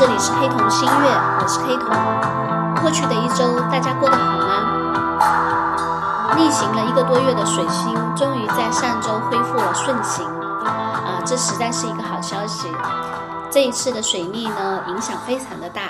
这里是黑瞳新月，我是黑瞳。过去的一周，大家过得好吗？逆行了一个多月的水星，终于在上周恢复了顺行，啊，这实在是一个好消息。这一次的水逆呢，影响非常的大。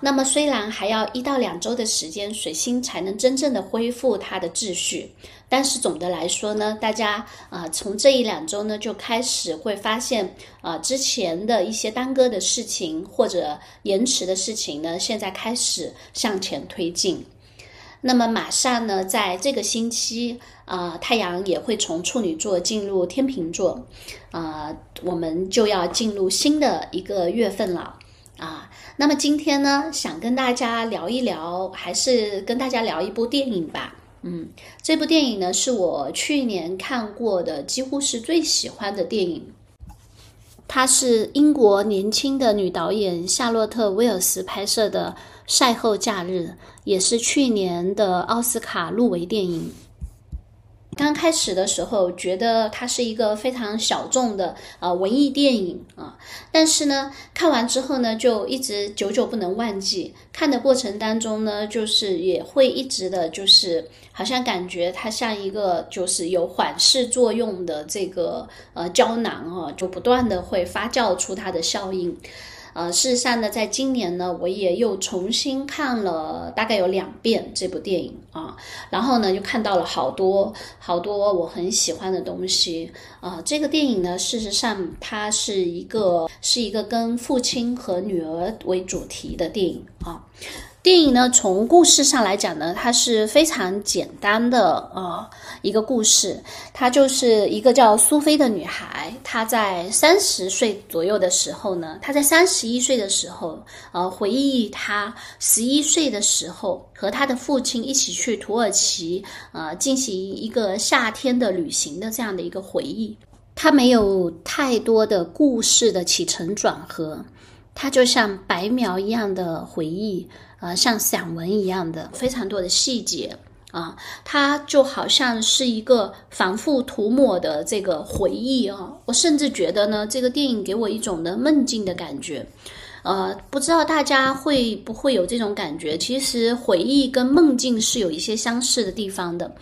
那么虽然还要一到两周的时间，水星才能真正的恢复它的秩序，但是总的来说呢，大家啊从这一两周呢就开始会发现啊之前的一些耽搁的事情或者延迟的事情呢，现在开始向前推进。那么马上呢，在这个星期啊，太阳也会从处女座进入天平座，啊，我们就要进入新的一个月份了。啊，那么今天呢，想跟大家聊一聊，还是跟大家聊一部电影吧。嗯，这部电影呢，是我去年看过的，几乎是最喜欢的电影。它是英国年轻的女导演夏洛特·威尔斯拍摄的《赛后假日》，也是去年的奥斯卡入围电影。刚开始的时候，觉得它是一个非常小众的呃文艺电影啊，但是呢，看完之后呢，就一直久久不能忘记。看的过程当中呢，就是也会一直的，就是好像感觉它像一个就是有缓释作用的这个呃胶囊啊，就不断的会发酵出它的效应。呃，事实上呢，在今年呢，我也又重新看了大概有两遍这部电影啊，然后呢，又看到了好多好多我很喜欢的东西啊。这个电影呢，事实上它是一个是一个跟父亲和女儿为主题的电影啊。电影呢，从故事上来讲呢，它是非常简单的呃一个故事。它就是一个叫苏菲的女孩，她在三十岁左右的时候呢，她在三十一岁的时候，呃，回忆她十一岁的时候和她的父亲一起去土耳其，呃，进行一个夏天的旅行的这样的一个回忆。它没有太多的故事的起承转合，它就像白描一样的回忆。呃，像散文一样的非常多的细节啊，它就好像是一个反复涂抹的这个回忆啊。我甚至觉得呢，这个电影给我一种的梦境的感觉。呃，不知道大家会不会有这种感觉？其实回忆跟梦境是有一些相似的地方的。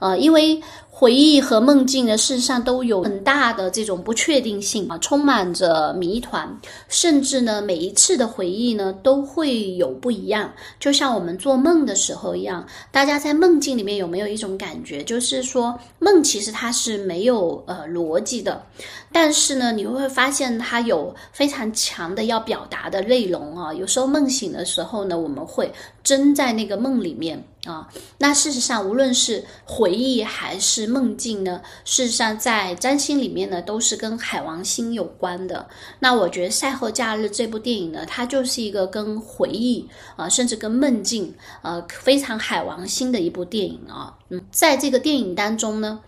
呃，因为回忆和梦境呢，事实上都有很大的这种不确定性啊，充满着谜团，甚至呢，每一次的回忆呢都会有不一样，就像我们做梦的时候一样。大家在梦境里面有没有一种感觉，就是说梦其实它是没有呃逻辑的，但是呢，你会发现它有非常强的要表达的内容啊。有时候梦醒的时候呢，我们会真在那个梦里面。啊，那事实上，无论是回忆还是梦境呢，事实上在占星里面呢，都是跟海王星有关的。那我觉得《赛后假日》这部电影呢，它就是一个跟回忆啊，甚至跟梦境呃非常海王星的一部电影啊。嗯，在这个电影当中呢，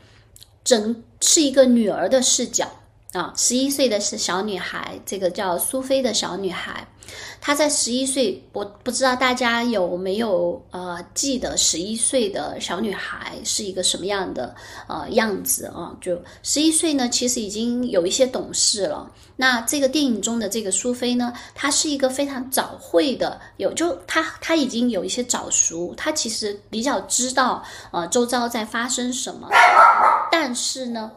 整是一个女儿的视角。啊，十一岁的是小女孩，这个叫苏菲的小女孩，她在十一岁，我不知道大家有没有呃记得十一岁的小女孩是一个什么样的呃样子啊？就十一岁呢，其实已经有一些懂事了。那这个电影中的这个苏菲呢，她是一个非常早会的，有就她她已经有一些早熟，她其实比较知道呃周遭在发生什么，但是呢。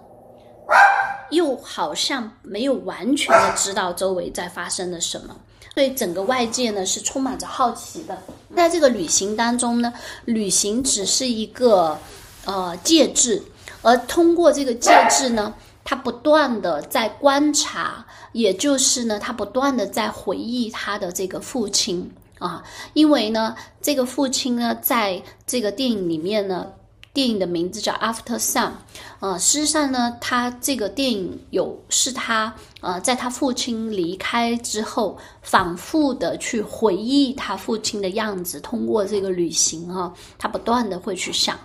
又好像没有完全的知道周围在发生了什么，对整个外界呢是充满着好奇的。在这个旅行当中呢，旅行只是一个呃介质，而通过这个介质呢，他不断的在观察，也就是呢，他不断的在回忆他的这个父亲啊，因为呢，这个父亲呢，在这个电影里面呢。电影的名字叫《After Sun》，呃，事实上呢，他这个电影有是他呃，在他父亲离开之后，反复的去回忆他父亲的样子。通过这个旅行啊，他不断的会去想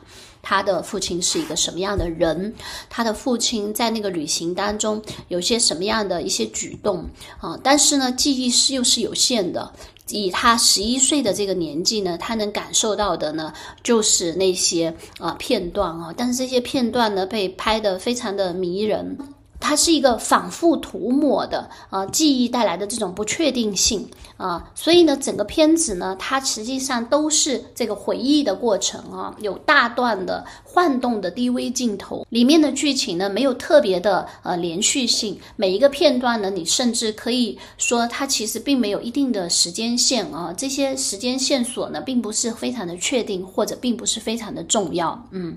他的父亲是一个什么样的人，他的父亲在那个旅行当中有些什么样的一些举动啊。但是呢，记忆是又是有限的。以他十一岁的这个年纪呢，他能感受到的呢，就是那些啊片段啊，但是这些片段呢，被拍得非常的迷人。它是一个反复涂抹的啊记忆带来的这种不确定性啊，所以呢，整个片子呢，它实际上都是这个回忆的过程啊，有大段的晃动的低微镜头，里面的剧情呢没有特别的呃连续性，每一个片段呢，你甚至可以说它其实并没有一定的时间线啊，这些时间线索呢并不是非常的确定，或者并不是非常的重要，嗯，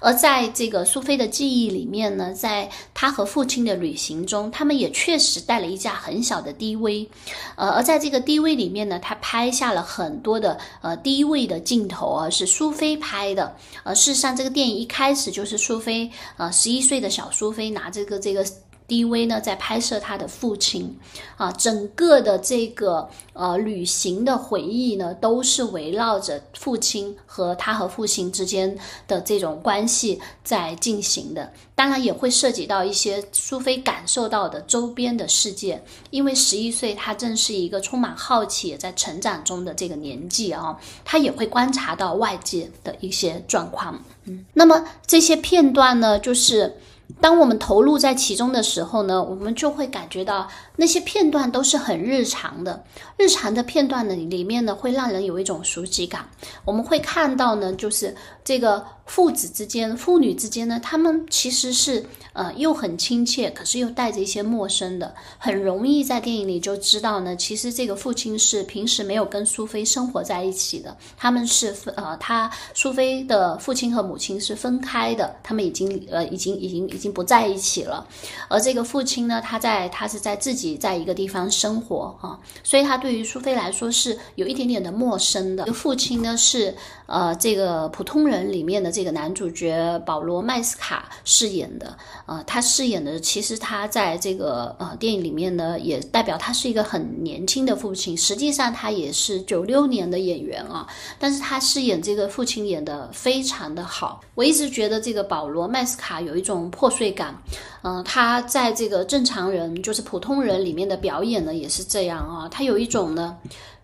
而在这个苏菲的记忆里面呢，在她和父亲的旅行中，他们也确实带了一架很小的 DV，呃，而在这个低位里面呢，他拍下了很多的呃低位的镜头啊，是苏菲拍的。呃，事实上，这个电影一开始就是苏菲，呃，十一岁的小苏菲拿这个这个。D.V 呢，在拍摄他的父亲，啊，整个的这个呃旅行的回忆呢，都是围绕着父亲和他和父亲之间的这种关系在进行的。当然也会涉及到一些苏菲感受到的周边的世界，因为十一岁，他正是一个充满好奇也在成长中的这个年纪啊，他也会观察到外界的一些状况。嗯，那么这些片段呢，就是。当我们投入在其中的时候呢，我们就会感觉到那些片段都是很日常的，日常的片段呢里面呢会让人有一种熟悉感。我们会看到呢，就是这个。父子之间、父女之间呢，他们其实是呃又很亲切，可是又带着一些陌生的，很容易在电影里就知道呢。其实这个父亲是平时没有跟苏菲生活在一起的，他们是呃他苏菲的父亲和母亲是分开的，他们已经呃已经已经已经不在一起了。而这个父亲呢，他在他是在自己己在一个地方生活啊，所以他对于苏菲来说是有一点点的陌生的。父亲呢是呃这个普通人里面的。这个男主角保罗·麦斯卡饰演的，呃，他饰演的其实他在这个呃电影里面呢，也代表他是一个很年轻的父亲。实际上他也是九六年的演员啊，但是他饰演这个父亲演的非常的好。我一直觉得这个保罗·麦斯卡有一种破碎感，嗯，他在这个正常人就是普通人里面的表演呢也是这样啊，他有一种呢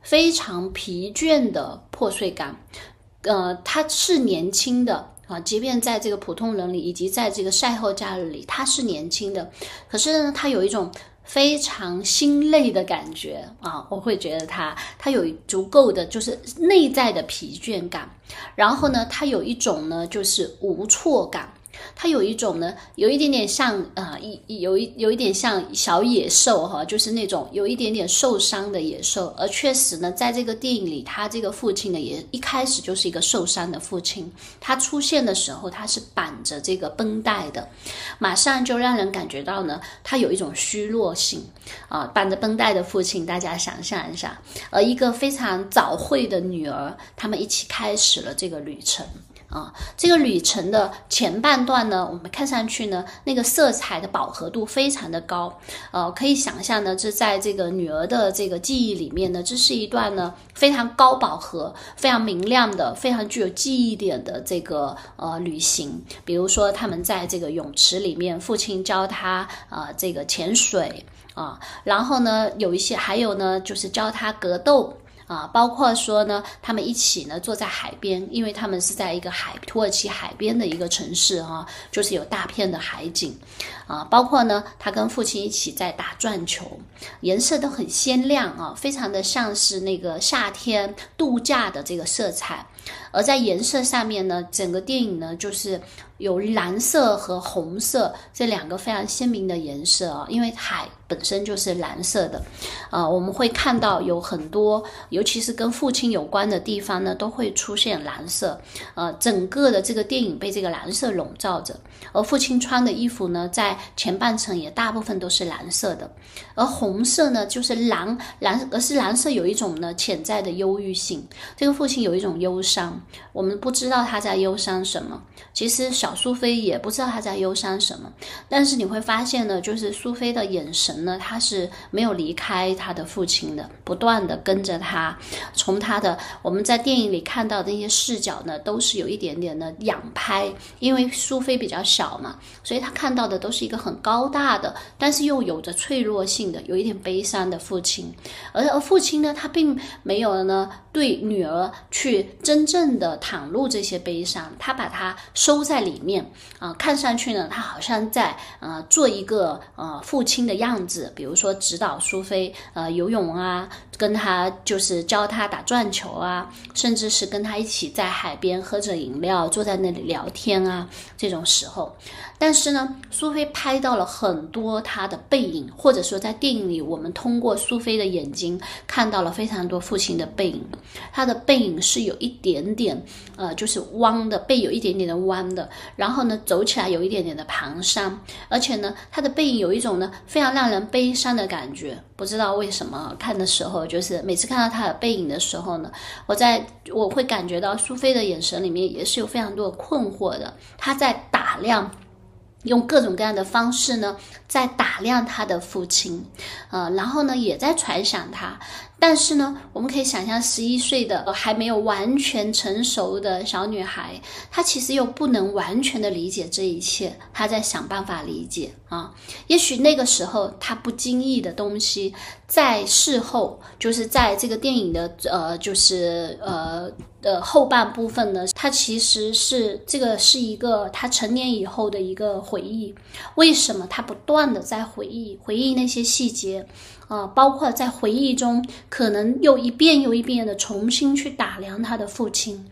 非常疲倦的破碎感。呃，他是年轻的啊，即便在这个普通人里，以及在这个赛后假日里，他是年轻的。可是呢，他有一种非常心累的感觉啊，我会觉得他他有足够的就是内在的疲倦感，然后呢，他有一种呢就是无措感。它有一种呢，有一点点像啊，一有一有一点像小野兽哈，就是那种有一点点受伤的野兽。而确实呢，在这个电影里，他这个父亲呢，也一开始就是一个受伤的父亲。他出现的时候，他是绑着这个绷带的，马上就让人感觉到呢，他有一种虚弱性啊。绑着绷带的父亲，大家想象一下，而一个非常早慧的女儿，他们一起开始了这个旅程。啊，这个旅程的前半段呢，我们看上去呢，那个色彩的饱和度非常的高，呃，可以想象呢，这在这个女儿的这个记忆里面呢，这是一段呢非常高饱和、非常明亮的、非常具有记忆点的这个呃旅行。比如说，他们在这个泳池里面，父亲教他啊这个潜水啊，然后呢，有一些还有呢，就是教他格斗。啊，包括说呢，他们一起呢坐在海边，因为他们是在一个海土耳其海边的一个城市哈，就是有大片的海景，啊，包括呢，他跟父亲一起在打转球，颜色都很鲜亮啊，非常的像是那个夏天度假的这个色彩。而在颜色上面呢，整个电影呢就是有蓝色和红色这两个非常鲜明的颜色啊，因为海本身就是蓝色的，啊，我们会看到有很多，尤其是跟父亲有关的地方呢，都会出现蓝色，呃，整个的这个电影被这个蓝色笼罩着，而父亲穿的衣服呢，在前半程也大部分都是蓝色的，而红色呢，就是蓝蓝，而是蓝色有一种呢潜在的忧郁性，这个父亲有一种忧伤。我们不知道他在忧伤什么，其实小苏菲也不知道他在忧伤什么。但是你会发现呢，就是苏菲的眼神呢，他是没有离开他的父亲的，不断的跟着他。从他的我们在电影里看到的那些视角呢，都是有一点点的仰拍，因为苏菲比较小嘛，所以他看到的都是一个很高大的，但是又有着脆弱性的，有一点悲伤的父亲。而而父亲呢，他并没有呢对女儿去真。正的袒露这些悲伤，他把它收在里面啊，看上去呢，他好像在呃做一个呃父亲的样子，比如说指导苏菲呃游泳啊，跟他就是教他打转球啊，甚至是跟他一起在海边喝着饮料，坐在那里聊天啊，这种时候。但是呢，苏菲拍到了很多他的背影，或者说在电影里，我们通过苏菲的眼睛看到了非常多父亲的背影。他的背影是有一点点，呃，就是弯的，背有一点点的弯的。然后呢，走起来有一点点的蹒跚，而且呢，他的背影有一种呢非常让人悲伤的感觉。不知道为什么看的时候，就是每次看到他的背影的时候呢，我在我会感觉到苏菲的眼神里面也是有非常多的困惑的，他在打量。用各种各样的方式呢，在打量他的父亲，呃，然后呢，也在传想他。但是呢，我们可以想象，十一岁的还没有完全成熟的小女孩，她其实又不能完全的理解这一切，她在想办法理解啊。也许那个时候，她不经意的东西，在事后，就是在这个电影的呃，就是呃的后半部分呢，它其实是这个是一个她成年以后的一个回忆。为什么她不断的在回忆，回忆那些细节？啊，包括在回忆中，可能又一遍又一遍的重新去打量他的父亲。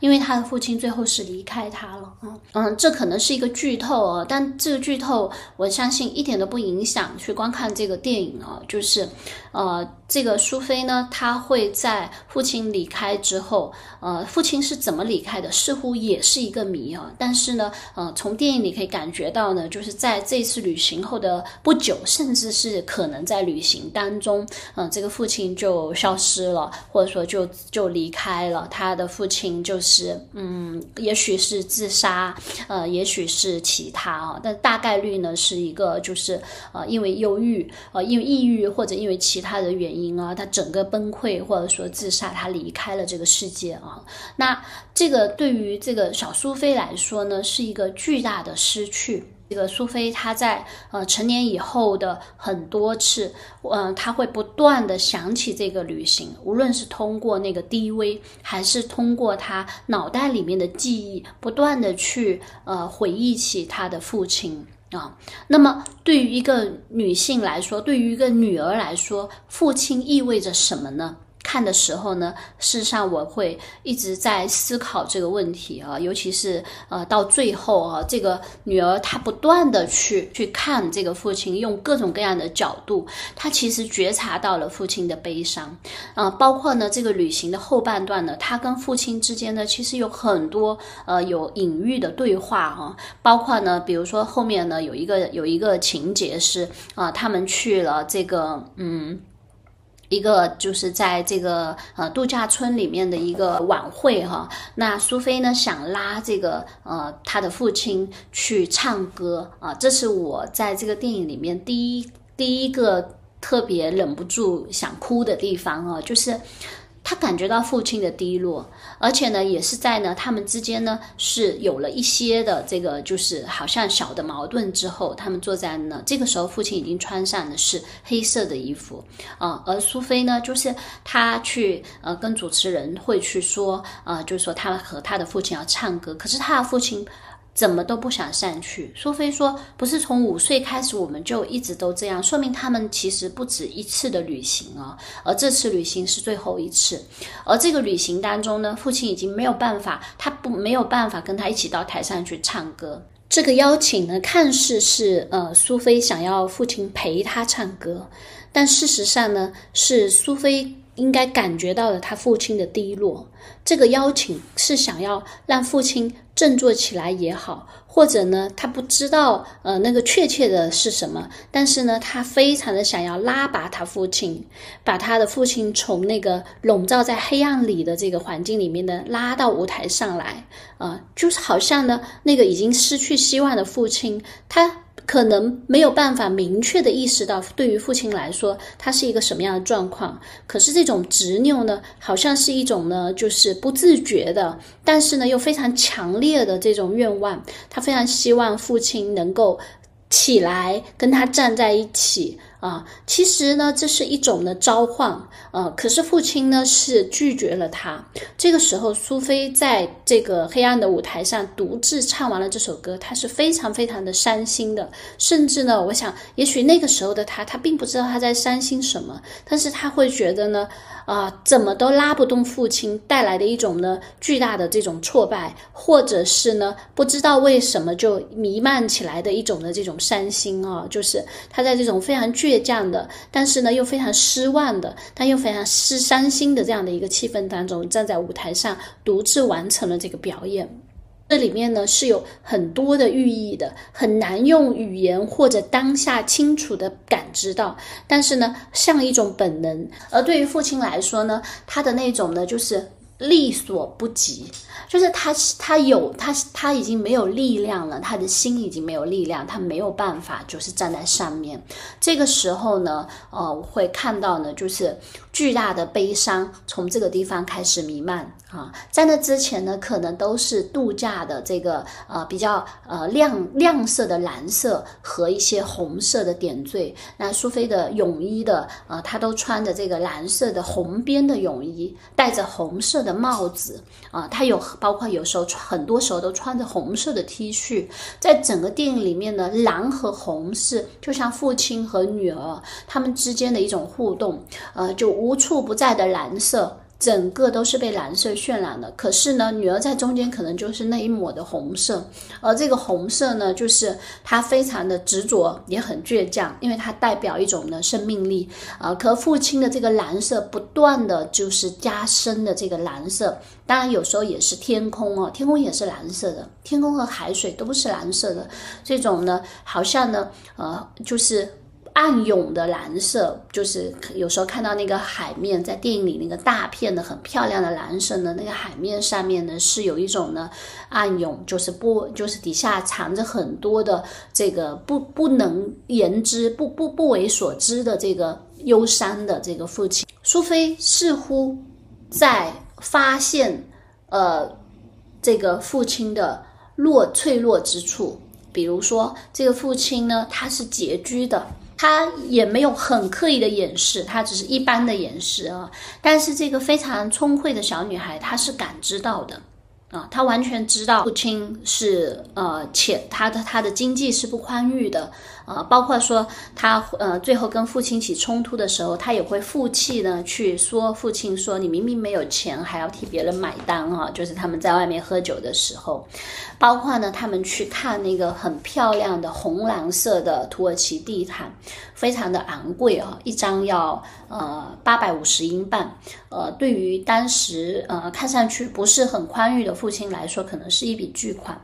因为他的父亲最后是离开他了啊，嗯，这可能是一个剧透啊，但这个剧透我相信一点都不影响去观看这个电影啊。就是，呃，这个苏菲呢，她会在父亲离开之后，呃，父亲是怎么离开的，似乎也是一个谜啊。但是呢，呃，从电影里可以感觉到呢，就是在这次旅行后的不久，甚至是可能在旅行当中，嗯，这个父亲就消失了，或者说就就离开了，他的父亲就是。是，嗯，也许是自杀，呃，也许是其他啊，但大概率呢是一个，就是呃，因为忧郁，呃，因为抑郁或者因为其他的原因啊，他整个崩溃或者说自杀，他离开了这个世界啊。那这个对于这个小苏菲来说呢，是一个巨大的失去。这个苏菲，她在呃成年以后的很多次，嗯，她会不断的想起这个旅行，无论是通过那个 DV，还是通过她脑袋里面的记忆，不断的去呃回忆起她的父亲啊。那么，对于一个女性来说，对于一个女儿来说，父亲意味着什么呢？看的时候呢，事实上我会一直在思考这个问题啊，尤其是呃到最后啊，这个女儿她不断的去去看这个父亲，用各种各样的角度，她其实觉察到了父亲的悲伤，啊，包括呢这个旅行的后半段呢，她跟父亲之间呢其实有很多呃有隐喻的对话啊，包括呢比如说后面呢有一个有一个情节是啊，他们去了这个嗯。一个就是在这个呃度假村里面的一个晚会哈，那苏菲呢想拉这个呃她的父亲去唱歌啊，这是我在这个电影里面第一第一个特别忍不住想哭的地方啊，就是。他感觉到父亲的低落，而且呢，也是在呢他们之间呢是有了一些的这个，就是好像小的矛盾之后，他们坐在呢，这个时候父亲已经穿上的是黑色的衣服啊，而苏菲呢，就是他去呃跟主持人会去说，呃，就是说他和他的父亲要唱歌，可是他的父亲。怎么都不想散去。苏菲说：“不是从五岁开始，我们就一直都这样，说明他们其实不止一次的旅行啊。而这次旅行是最后一次。而这个旅行当中呢，父亲已经没有办法，他不没有办法跟他一起到台上去唱歌。这个邀请呢，看似是呃苏菲想要父亲陪她唱歌，但事实上呢，是苏菲。”应该感觉到了他父亲的低落。这个邀请是想要让父亲振作起来也好，或者呢，他不知道呃那个确切的是什么，但是呢，他非常的想要拉拔他父亲，把他的父亲从那个笼罩在黑暗里的这个环境里面呢拉到舞台上来啊，就是好像呢那个已经失去希望的父亲，他。可能没有办法明确的意识到，对于父亲来说，他是一个什么样的状况。可是这种执拗呢，好像是一种呢，就是不自觉的，但是呢又非常强烈的这种愿望。他非常希望父亲能够起来跟他站在一起。啊。其实呢，这是一种的召唤，呃，可是父亲呢是拒绝了他。这个时候，苏菲在这个黑暗的舞台上独自唱完了这首歌，她是非常非常的伤心的。甚至呢，我想，也许那个时候的他，他并不知道他在伤心什么，但是他会觉得呢。啊，怎么都拉不动父亲带来的一种呢巨大的这种挫败，或者是呢不知道为什么就弥漫起来的一种的这种伤心啊，就是他在这种非常倔强的，但是呢又非常失望的，但又非常失伤心的这样的一个气氛当中，站在舞台上独自完成了这个表演。这里面呢是有很多的寓意的，很难用语言或者当下清楚的感知到，但是呢，像一种本能。而对于父亲来说呢，他的那种呢，就是力所不及。就是他，他有他，他已经没有力量了，他的心已经没有力量，他没有办法，就是站在上面。这个时候呢，呃，会看到呢，就是巨大的悲伤从这个地方开始弥漫啊。在那之前呢，可能都是度假的这个呃比较呃亮亮色的蓝色和一些红色的点缀。那苏菲的泳衣的呃，她都穿着这个蓝色的红边的泳衣，戴着红色的帽子啊，她有。包括有时候，很多时候都穿着红色的 T 恤，在整个电影里面呢，蓝和红是就像父亲和女儿他们之间的一种互动，呃，就无处不在的蓝色。整个都是被蓝色渲染的，可是呢，女儿在中间可能就是那一抹的红色，而这个红色呢，就是她非常的执着，也很倔强，因为它代表一种呢生命力啊。可父亲的这个蓝色不断的就是加深的这个蓝色，当然有时候也是天空哦，天空也是蓝色的，天空和海水都是蓝色的，这种呢，好像呢，呃，就是。暗涌的蓝色，就是有时候看到那个海面，在电影里那个大片的很漂亮的蓝色呢，那个海面上面呢是有一种呢暗涌，就是不就是底下藏着很多的这个不不能言之、不不不为所知的这个忧伤的这个父亲。苏菲似乎在发现呃这个父亲的弱脆弱之处，比如说这个父亲呢，他是拮据的。她也没有很刻意的掩饰，她只是一般的掩饰啊。但是这个非常聪慧的小女孩，她是感知到的啊，她完全知道父亲是呃，且她的她的经济是不宽裕的。啊，包括说他呃，最后跟父亲起冲突的时候，他也会负气呢，去说父亲说你明明没有钱，还要替别人买单啊，就是他们在外面喝酒的时候，包括呢，他们去看那个很漂亮的红蓝色的土耳其地毯，非常的昂贵啊，一张要呃八百五十英镑，呃，对于当时呃看上去不是很宽裕的父亲来说，可能是一笔巨款，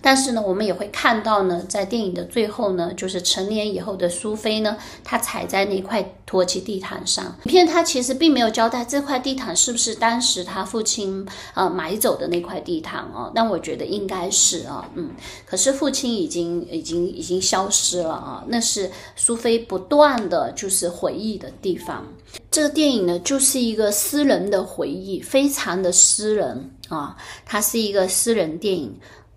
但是呢，我们也会看到呢，在电影的最后呢，就是。成年以后的苏菲呢，她踩在那块土耳其地毯上。影片它其实并没有交代这块地毯是不是当时他父亲呃买走的那块地毯哦，但我觉得应该是啊，嗯。可是父亲已经已经已经消失了啊，那是苏菲不断的就是回忆的地方。这个电影呢，就是一个私人的回忆，非常的私人啊，它是一个私人电影。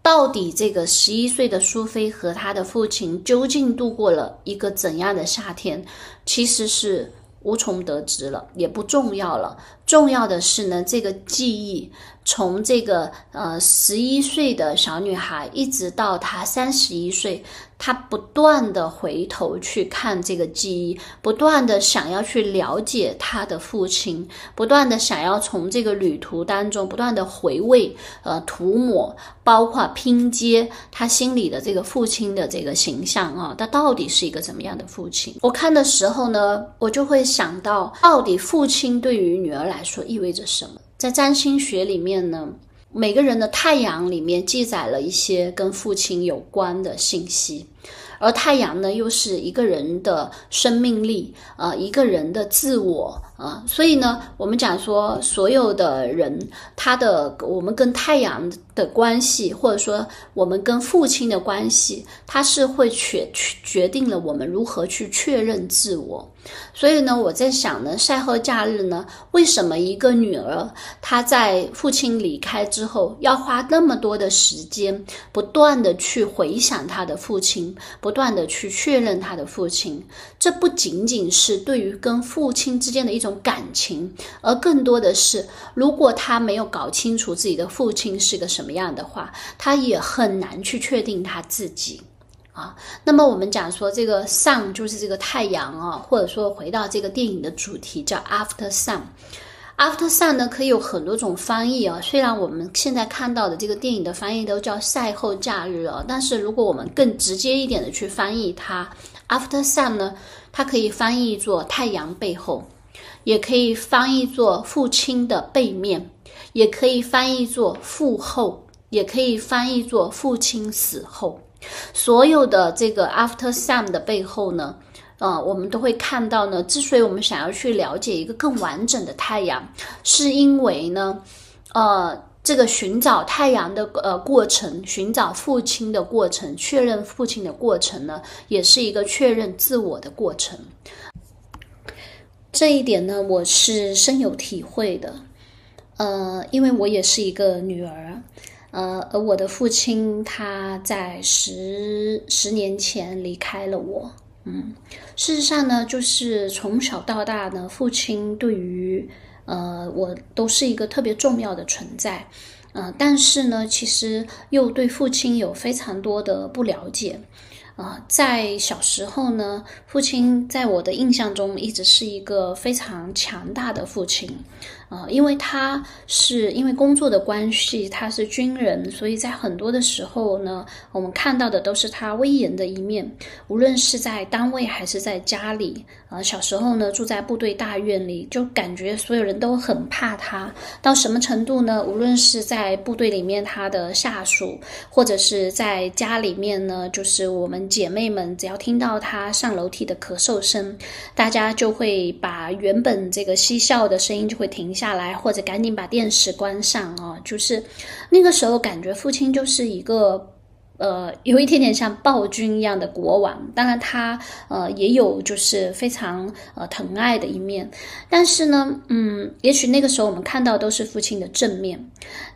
到底这个十一岁的苏菲和她的父亲究竟度过了一个怎样的夏天？其实是无从得知了，也不重要了。重要的是呢，这个记忆从这个呃十一岁的小女孩一直到她三十一岁。她不断的回头去看这个记忆，不断的想要去了解她的父亲，不断的想要从这个旅途当中不断的回味，呃，涂抹，包括拼接她心里的这个父亲的这个形象啊，他到底是一个怎么样的父亲？我看的时候呢，我就会想到，到底父亲对于女儿来来说意味着什么？在占星学里面呢？每个人的太阳里面记载了一些跟父亲有关的信息，而太阳呢，又是一个人的生命力，呃，一个人的自我。啊，所以呢，我们讲说，所有的人，他的我们跟太阳的关系，或者说我们跟父亲的关系，它是会决决定了我们如何去确认自我。所以呢，我在想呢，赛后假日呢，为什么一个女儿她在父亲离开之后，要花那么多的时间，不断的去回想她的父亲，不断的去确认他的父亲。这不仅仅是对于跟父亲之间的一种感情，而更多的是，如果他没有搞清楚自己的父亲是个什么样的话，他也很难去确定他自己。啊，那么我们讲说这个 sun 就是这个太阳啊，或者说回到这个电影的主题叫 after sun。after sun 呢可以有很多种翻译啊，虽然我们现在看到的这个电影的翻译都叫赛后假日啊，但是如果我们更直接一点的去翻译它，after sun 呢，它可以翻译作太阳背后，也可以翻译作父亲的背面，也可以翻译作父后，也可以翻译作父亲死后。所有的这个 after Sam 的背后呢，呃，我们都会看到呢。之所以我们想要去了解一个更完整的太阳，是因为呢，呃，这个寻找太阳的呃过程，寻找父亲的过程，确认父亲的过程呢，也是一个确认自我的过程。这一点呢，我是深有体会的。呃，因为我也是一个女儿。呃，而我的父亲他在十十年前离开了我。嗯，事实上呢，就是从小到大呢，父亲对于呃我都是一个特别重要的存在。呃，但是呢，其实又对父亲有非常多的不了解。啊，在小时候呢，父亲在我的印象中一直是一个非常强大的父亲。啊，因为他是因为工作的关系，他是军人，所以在很多的时候呢，我们看到的都是他威严的一面。无论是在单位还是在家里，啊，小时候呢住在部队大院里，就感觉所有人都很怕他。到什么程度呢？无论是在部队里面，他的下属，或者是在家里面呢，就是我们姐妹们，只要听到他上楼梯的咳嗽声，大家就会把原本这个嬉笑的声音就会停。下来，或者赶紧把电视关上啊！就是那个时候，感觉父亲就是一个呃，有一点点像暴君一样的国王。当然，他呃也有就是非常呃疼爱的一面。但是呢，嗯，也许那个时候我们看到都是父亲的正面。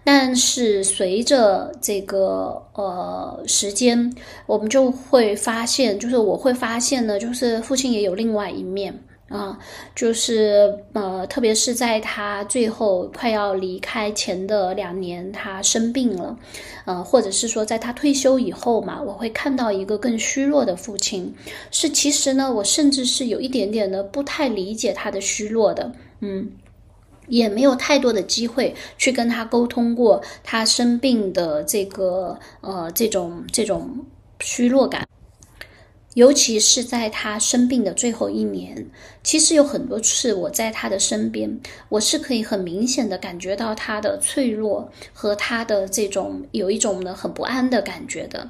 但是随着这个呃时间，我们就会发现，就是我会发现呢，就是父亲也有另外一面。啊，就是呃，特别是在他最后快要离开前的两年，他生病了，呃，或者是说在他退休以后嘛，我会看到一个更虚弱的父亲。是，其实呢，我甚至是有一点点的不太理解他的虚弱的，嗯，也没有太多的机会去跟他沟通过他生病的这个呃这种这种虚弱感。尤其是在他生病的最后一年，其实有很多次我在他的身边，我是可以很明显的感觉到他的脆弱和他的这种有一种呢很不安的感觉的。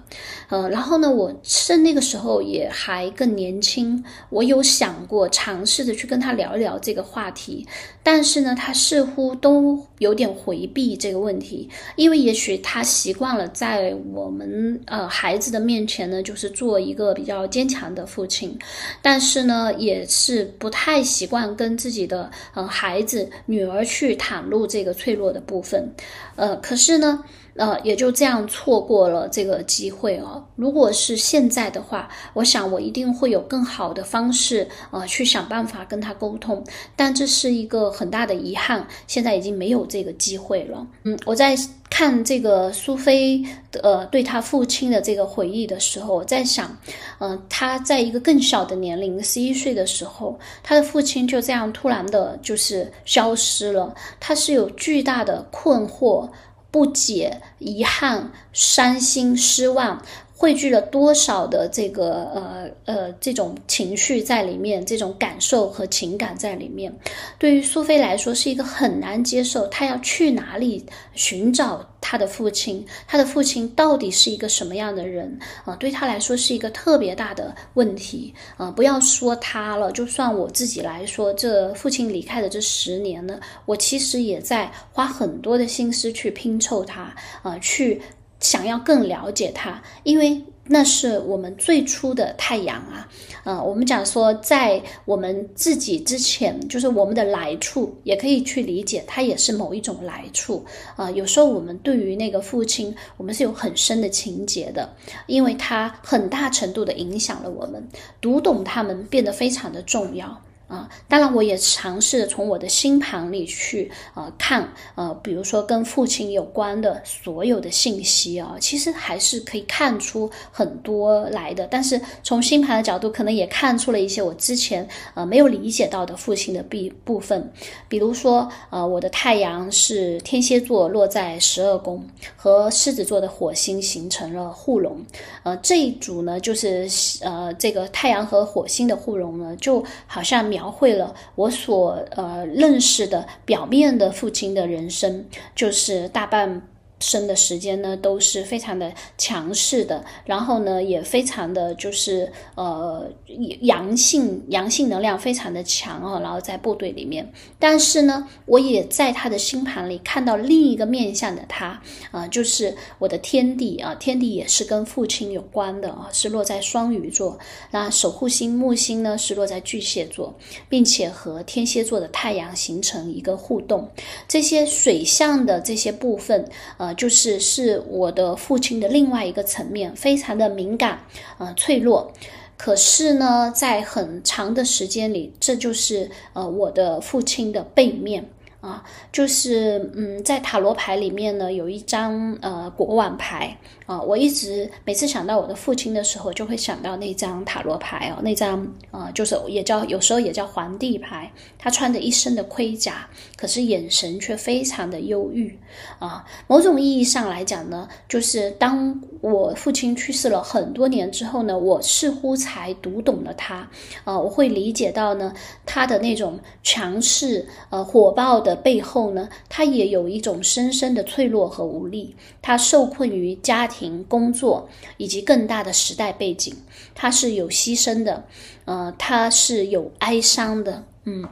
呃，然后呢，我是那个时候也还更年轻，我有想过尝试着去跟他聊一聊这个话题，但是呢，他似乎都有点回避这个问题，因为也许他习惯了在我们呃孩子的面前呢，就是做一个比较。坚强的父亲，但是呢，也是不太习惯跟自己的呃孩子、女儿去袒露这个脆弱的部分，呃，可是呢。呃，也就这样错过了这个机会哦。如果是现在的话，我想我一定会有更好的方式，呃，去想办法跟他沟通。但这是一个很大的遗憾，现在已经没有这个机会了。嗯，我在看这个苏菲呃对他父亲的这个回忆的时候，我在想，嗯，他在一个更小的年龄，十一岁的时候，他的父亲就这样突然的，就是消失了。他是有巨大的困惑。不解、遗憾、伤心、失望。汇聚了多少的这个呃呃这种情绪在里面，这种感受和情感在里面，对于苏菲来说是一个很难接受。她要去哪里寻找她的父亲？她的父亲到底是一个什么样的人啊？对她来说是一个特别大的问题啊！不要说他了，就算我自己来说，这父亲离开的这十年呢，我其实也在花很多的心思去拼凑他啊，去。想要更了解他，因为那是我们最初的太阳啊。呃，我们讲说，在我们自己之前，就是我们的来处，也可以去理解，它也是某一种来处啊。有时候我们对于那个父亲，我们是有很深的情结的，因为他很大程度的影响了我们，读懂他们变得非常的重要。啊，当然，我也尝试从我的星盘里去呃看，呃，比如说跟父亲有关的所有的信息啊，其实还是可以看出很多来的。但是从星盘的角度，可能也看出了一些我之前呃没有理解到的父亲的必部分。比如说，呃，我的太阳是天蝎座落在十二宫，和狮子座的火星形成了互融。呃，这一组呢，就是呃这个太阳和火星的互融呢，就好像描。描绘了我所呃认识的表面的父亲的人生，就是大半。生的时间呢都是非常的强势的，然后呢也非常的就是呃阳性阳性能量非常的强哦，然后在部队里面，但是呢我也在他的星盘里看到另一个面相的他啊，就是我的天地啊，天地也是跟父亲有关的啊，是落在双鱼座，那守护星木星呢是落在巨蟹座，并且和天蝎座的太阳形成一个互动，这些水象的这些部分呃。就是是我的父亲的另外一个层面，非常的敏感，呃，脆弱。可是呢，在很长的时间里，这就是呃我的父亲的背面。啊，就是嗯，在塔罗牌里面呢，有一张呃国王牌啊，我一直每次想到我的父亲的时候，就会想到那张塔罗牌哦，那张呃就是也叫有时候也叫皇帝牌，他穿着一身的盔甲，可是眼神却非常的忧郁啊。某种意义上来讲呢，就是当我父亲去世了很多年之后呢，我似乎才读懂了他啊，我会理解到呢他的那种强势呃火爆的。的背后呢，他也有一种深深的脆弱和无力。他受困于家庭、工作以及更大的时代背景。他是有牺牲的，呃，他是有哀伤的，嗯。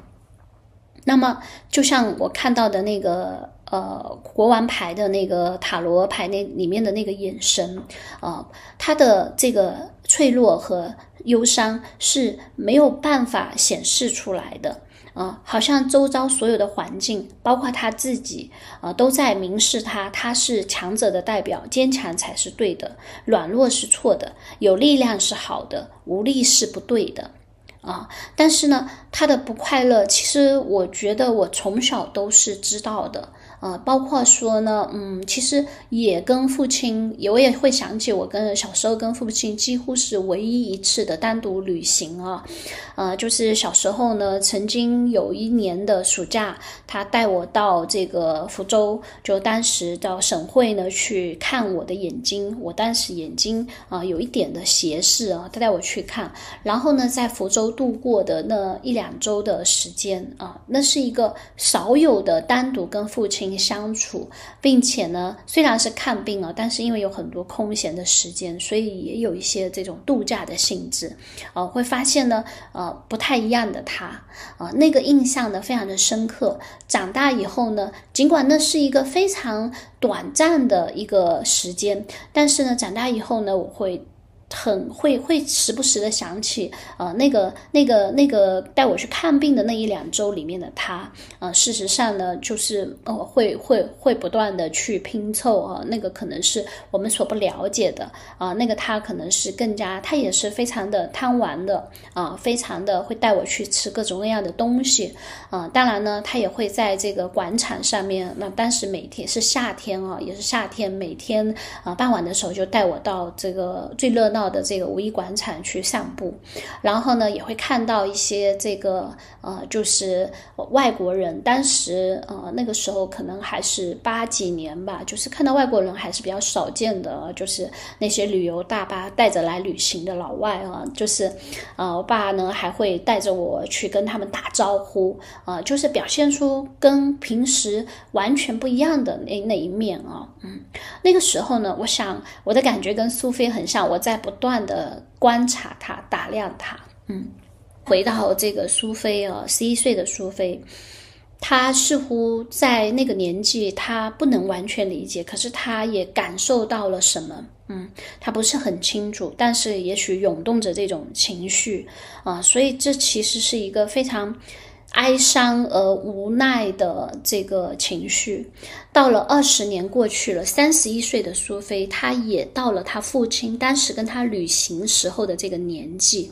那么，就像我看到的那个呃国王牌的那个塔罗牌那里面的那个眼神，呃，他的这个脆弱和忧伤是没有办法显示出来的。啊，好像周遭所有的环境，包括他自己，啊，都在明示他，他是强者的代表，坚强才是对的，软弱是错的，有力量是好的，无力是不对的，啊，但是呢，他的不快乐，其实我觉得我从小都是知道的。呃，包括说呢，嗯，其实也跟父亲，我也会想起我跟小时候跟父亲几乎是唯一一次的单独旅行啊，呃，就是小时候呢，曾经有一年的暑假，他带我到这个福州，就当时到省会呢去看我的眼睛，我当时眼睛啊有一点的斜视啊，他带我去看，然后呢，在福州度过的那一两周的时间啊，那是一个少有的单独跟父亲。相处，并且呢，虽然是看病啊，但是因为有很多空闲的时间，所以也有一些这种度假的性质，呃，会发现呢，呃，不太一样的他，啊，那个印象呢非常的深刻。长大以后呢，尽管那是一个非常短暂的一个时间，但是呢，长大以后呢，我会。很会会时不时的想起，呃，那个那个那个带我去看病的那一两周里面的他，呃，事实上呢，就是呃，会会会不断的去拼凑啊，那个可能是我们所不了解的啊，那个他可能是更加，他也是非常的贪玩的啊，非常的会带我去吃各种各样的东西啊，当然呢，他也会在这个广场上面，那当时每天是夏天啊，也是夏天，每天啊傍晚的时候就带我到这个最热闹。到的这个五一广场去散步，然后呢，也会看到一些这个呃，就是外国人。当时呃，那个时候可能还是八几年吧，就是看到外国人还是比较少见的，就是那些旅游大巴带着来旅行的老外啊，就是呃，我爸呢还会带着我去跟他们打招呼啊，就是表现出跟平时完全不一样的那那一面啊，嗯，那个时候呢，我想我的感觉跟苏菲很像，我在。不不断的观察他，打量他，嗯，回到这个苏菲啊，十一岁的苏菲，他似乎在那个年纪，他不能完全理解，可是他也感受到了什么。嗯，他不是很清楚，但是也许涌动着这种情绪啊，所以这其实是一个非常哀伤而无奈的这个情绪。到了二十年过去了，三十一岁的苏菲，她也到了她父亲当时跟她旅行时候的这个年纪，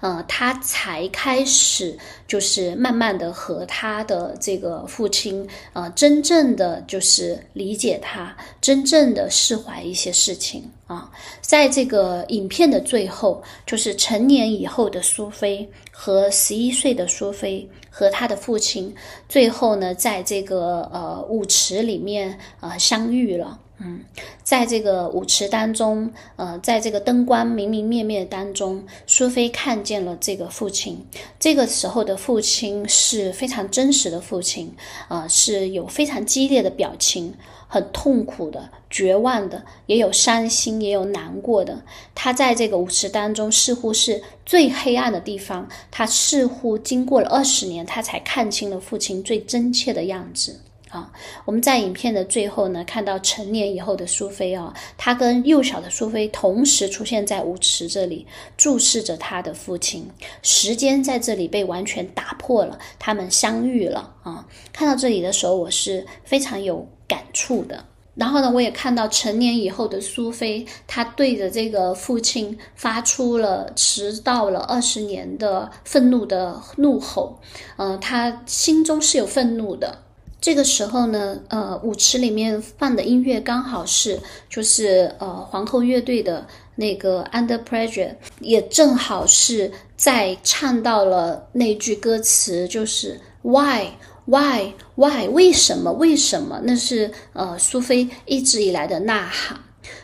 呃，她才开始就是慢慢的和她的这个父亲，呃，真正的就是理解他，真正的释怀一些事情啊。在这个影片的最后，就是成年以后的苏菲和十一岁的苏菲和他的父亲，最后呢，在这个呃舞池里。里面呃相遇了，嗯，在这个舞池当中，呃，在这个灯光明明灭灭当中，苏菲看见了这个父亲。这个时候的父亲是非常真实的父亲，呃，是有非常激烈的表情，很痛苦的、绝望的，也有伤心，也有难过的。他在这个舞池当中，似乎是最黑暗的地方。他似乎经过了二十年，他才看清了父亲最真切的样子。啊，我们在影片的最后呢，看到成年以后的苏菲啊，她跟幼小的苏菲同时出现在舞池这里，注视着她的父亲。时间在这里被完全打破了，他们相遇了啊！看到这里的时候，我是非常有感触的。然后呢，我也看到成年以后的苏菲，她对着这个父亲发出了迟到了二十年的愤怒的怒吼。嗯，她心中是有愤怒的。这个时候呢，呃，舞池里面放的音乐刚好是，就是呃皇后乐队的那个《Under Pressure》，也正好是在唱到了那句歌词，就是 Why Why Why 为什么为什么？那是呃苏菲一直以来的呐喊。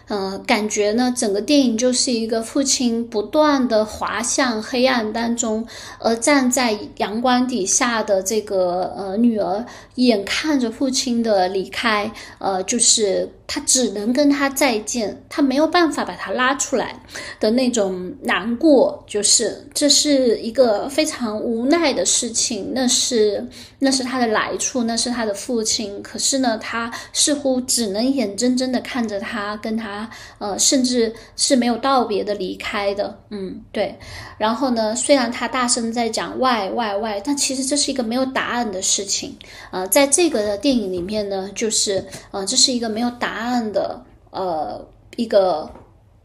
呃，感觉呢，整个电影就是一个父亲不断的滑向黑暗当中，而站在阳光底下的这个呃女儿，眼看着父亲的离开，呃，就是他只能跟他再见，他没有办法把他拉出来的那种难过，就是这是一个非常无奈的事情，那是那是他的来处，那是他的父亲，可是呢，他似乎只能眼睁睁的看着他跟他。呃，甚至是没有道别的离开的，嗯，对。然后呢，虽然他大声在讲 why why why，但其实这是一个没有答案的事情。呃，在这个电影里面呢，就是呃，这是一个没有答答案的呃一个。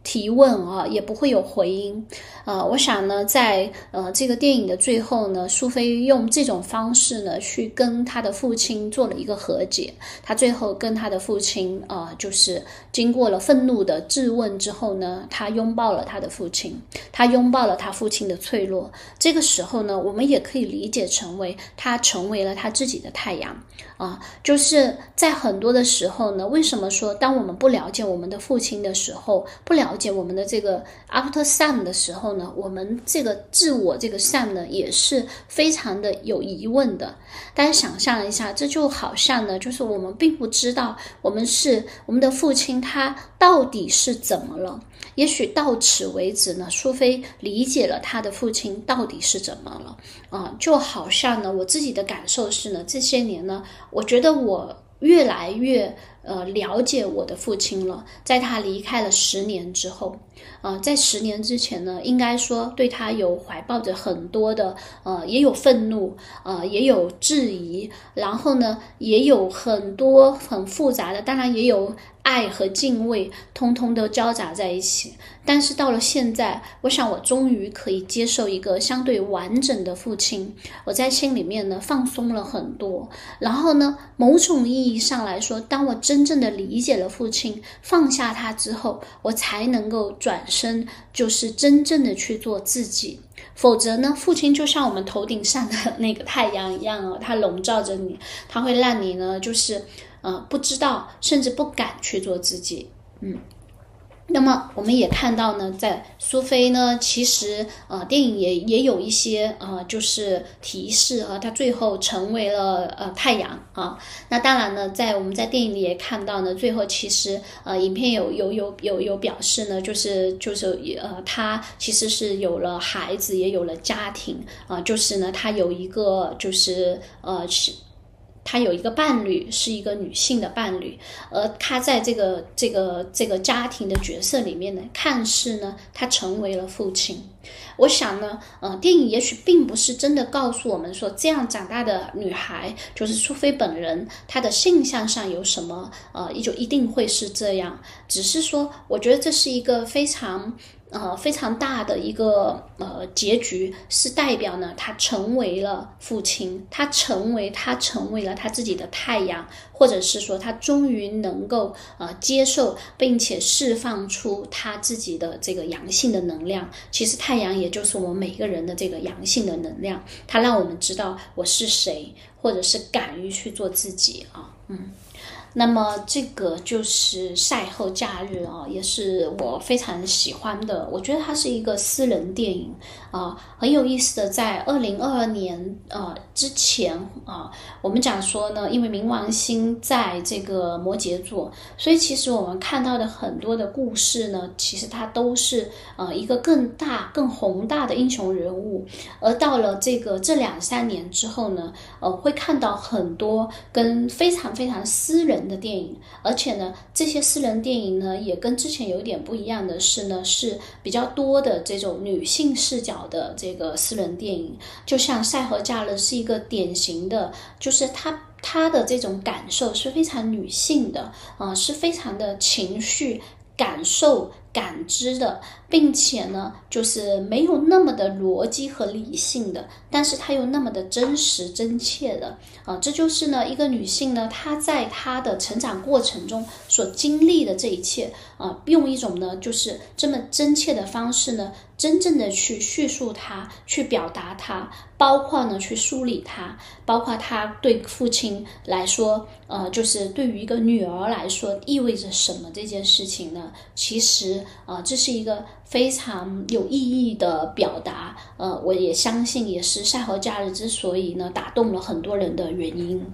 提问啊，也不会有回音，呃，我想呢，在呃这个电影的最后呢，苏菲用这种方式呢，去跟他的父亲做了一个和解。他最后跟他的父亲呃，就是经过了愤怒的质问之后呢，他拥抱了他的父亲，他拥抱了他父亲的脆弱。这个时候呢，我们也可以理解成为他成为了他自己的太阳啊，就是在很多的时候呢，为什么说当我们不了解我们的父亲的时候，不了。解我们的这个 after sun 的时候呢，我们这个自我这个 sun 呢，也是非常的有疑问的。大家想象一下，这就好像呢，就是我们并不知道我们是我们的父亲，他到底是怎么了？也许到此为止呢，苏菲理解了他的父亲到底是怎么了啊，就好像呢，我自己的感受是呢，这些年呢，我觉得我越来越。呃，了解我的父亲了，在他离开了十年之后，呃，在十年之前呢，应该说对他有怀抱着很多的，呃，也有愤怒，呃，也有质疑，然后呢，也有很多很复杂的，当然也有。爱和敬畏通通都交杂在一起，但是到了现在，我想我终于可以接受一个相对完整的父亲。我在心里面呢放松了很多，然后呢，某种意义上来说，当我真真正的理解了父亲，放下他之后，我才能够转身，就是真正的去做自己。否则呢，父亲就像我们头顶上的那个太阳一样哦，他笼罩着你，他会让你呢，就是。呃，不知道，甚至不敢去做自己，嗯。那么我们也看到呢，在苏菲呢，其实呃，电影也也有一些呃，就是提示啊，她最后成为了呃太阳啊。那当然呢，在我们在电影里也看到呢，最后其实呃，影片有有有有有表示呢，就是就是呃，她其实是有了孩子，也有了家庭啊，就是呢，她有一个就是呃是。他有一个伴侣，是一个女性的伴侣，而他在这个这个这个家庭的角色里面呢，看似呢，他成为了父亲。我想呢，呃，电影也许并不是真的告诉我们说，这样长大的女孩就是苏菲本人，她的性向上有什么，呃，就一定会是这样。只是说，我觉得这是一个非常。呃，非常大的一个呃结局是代表呢，他成为了父亲，他成为他成为了他自己的太阳，或者是说他终于能够呃接受并且释放出他自己的这个阳性的能量。其实太阳也就是我们每个人的这个阳性的能量，它让我们知道我是谁，或者是敢于去做自己啊，嗯。那么这个就是赛后假日啊，也是我非常喜欢的。我觉得它是一个私人电影啊，很有意思的。在二零二二年呃之前啊，我们讲说呢，因为冥王星在这个摩羯座，所以其实我们看到的很多的故事呢，其实它都是呃一个更大、更宏大的英雄人物。而到了这个这两三年之后呢，呃，会看到很多跟非常非常私人。的电影，而且呢，这些私人电影呢，也跟之前有点不一样的是呢，是比较多的这种女性视角的这个私人电影。就像《赛和嫁人》是一个典型的，就是她她的这种感受是非常女性的啊，是非常的情绪感受。感知的，并且呢，就是没有那么的逻辑和理性的，但是它又那么的真实真切的啊，这就是呢，一个女性呢，她在她的成长过程中所经历的这一切啊，用一种呢，就是这么真切的方式呢，真正的去叙述它，去表达它，包括呢，去梳理它，包括她对父亲来说，呃，就是对于一个女儿来说意味着什么这件事情呢，其实。啊，这是一个非常有意义的表达。呃，我也相信，也是赛后假日之所以呢打动了很多人的原因。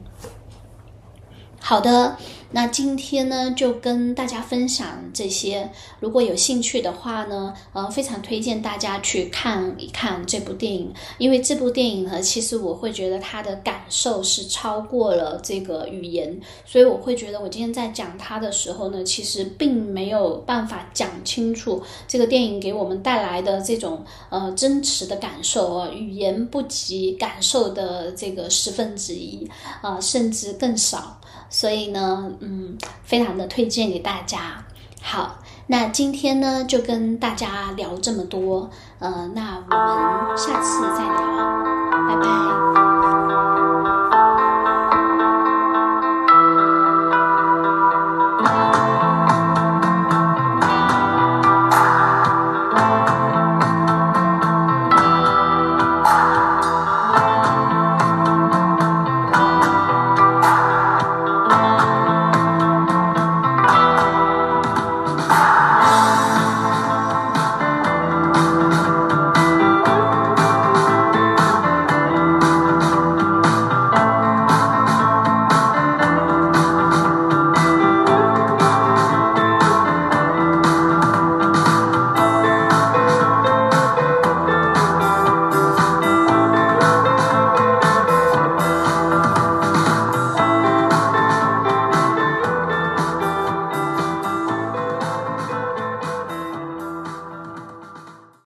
好的。那今天呢，就跟大家分享这些。如果有兴趣的话呢，呃，非常推荐大家去看一看这部电影。因为这部电影呢，其实我会觉得它的感受是超过了这个语言，所以我会觉得我今天在讲它的时候呢，其实并没有办法讲清楚这个电影给我们带来的这种呃真实的感受啊，语言不及感受的这个十分之一啊，甚至更少。所以呢，嗯，非常的推荐给大家。好，那今天呢就跟大家聊这么多，呃，那我们下次再聊，拜拜。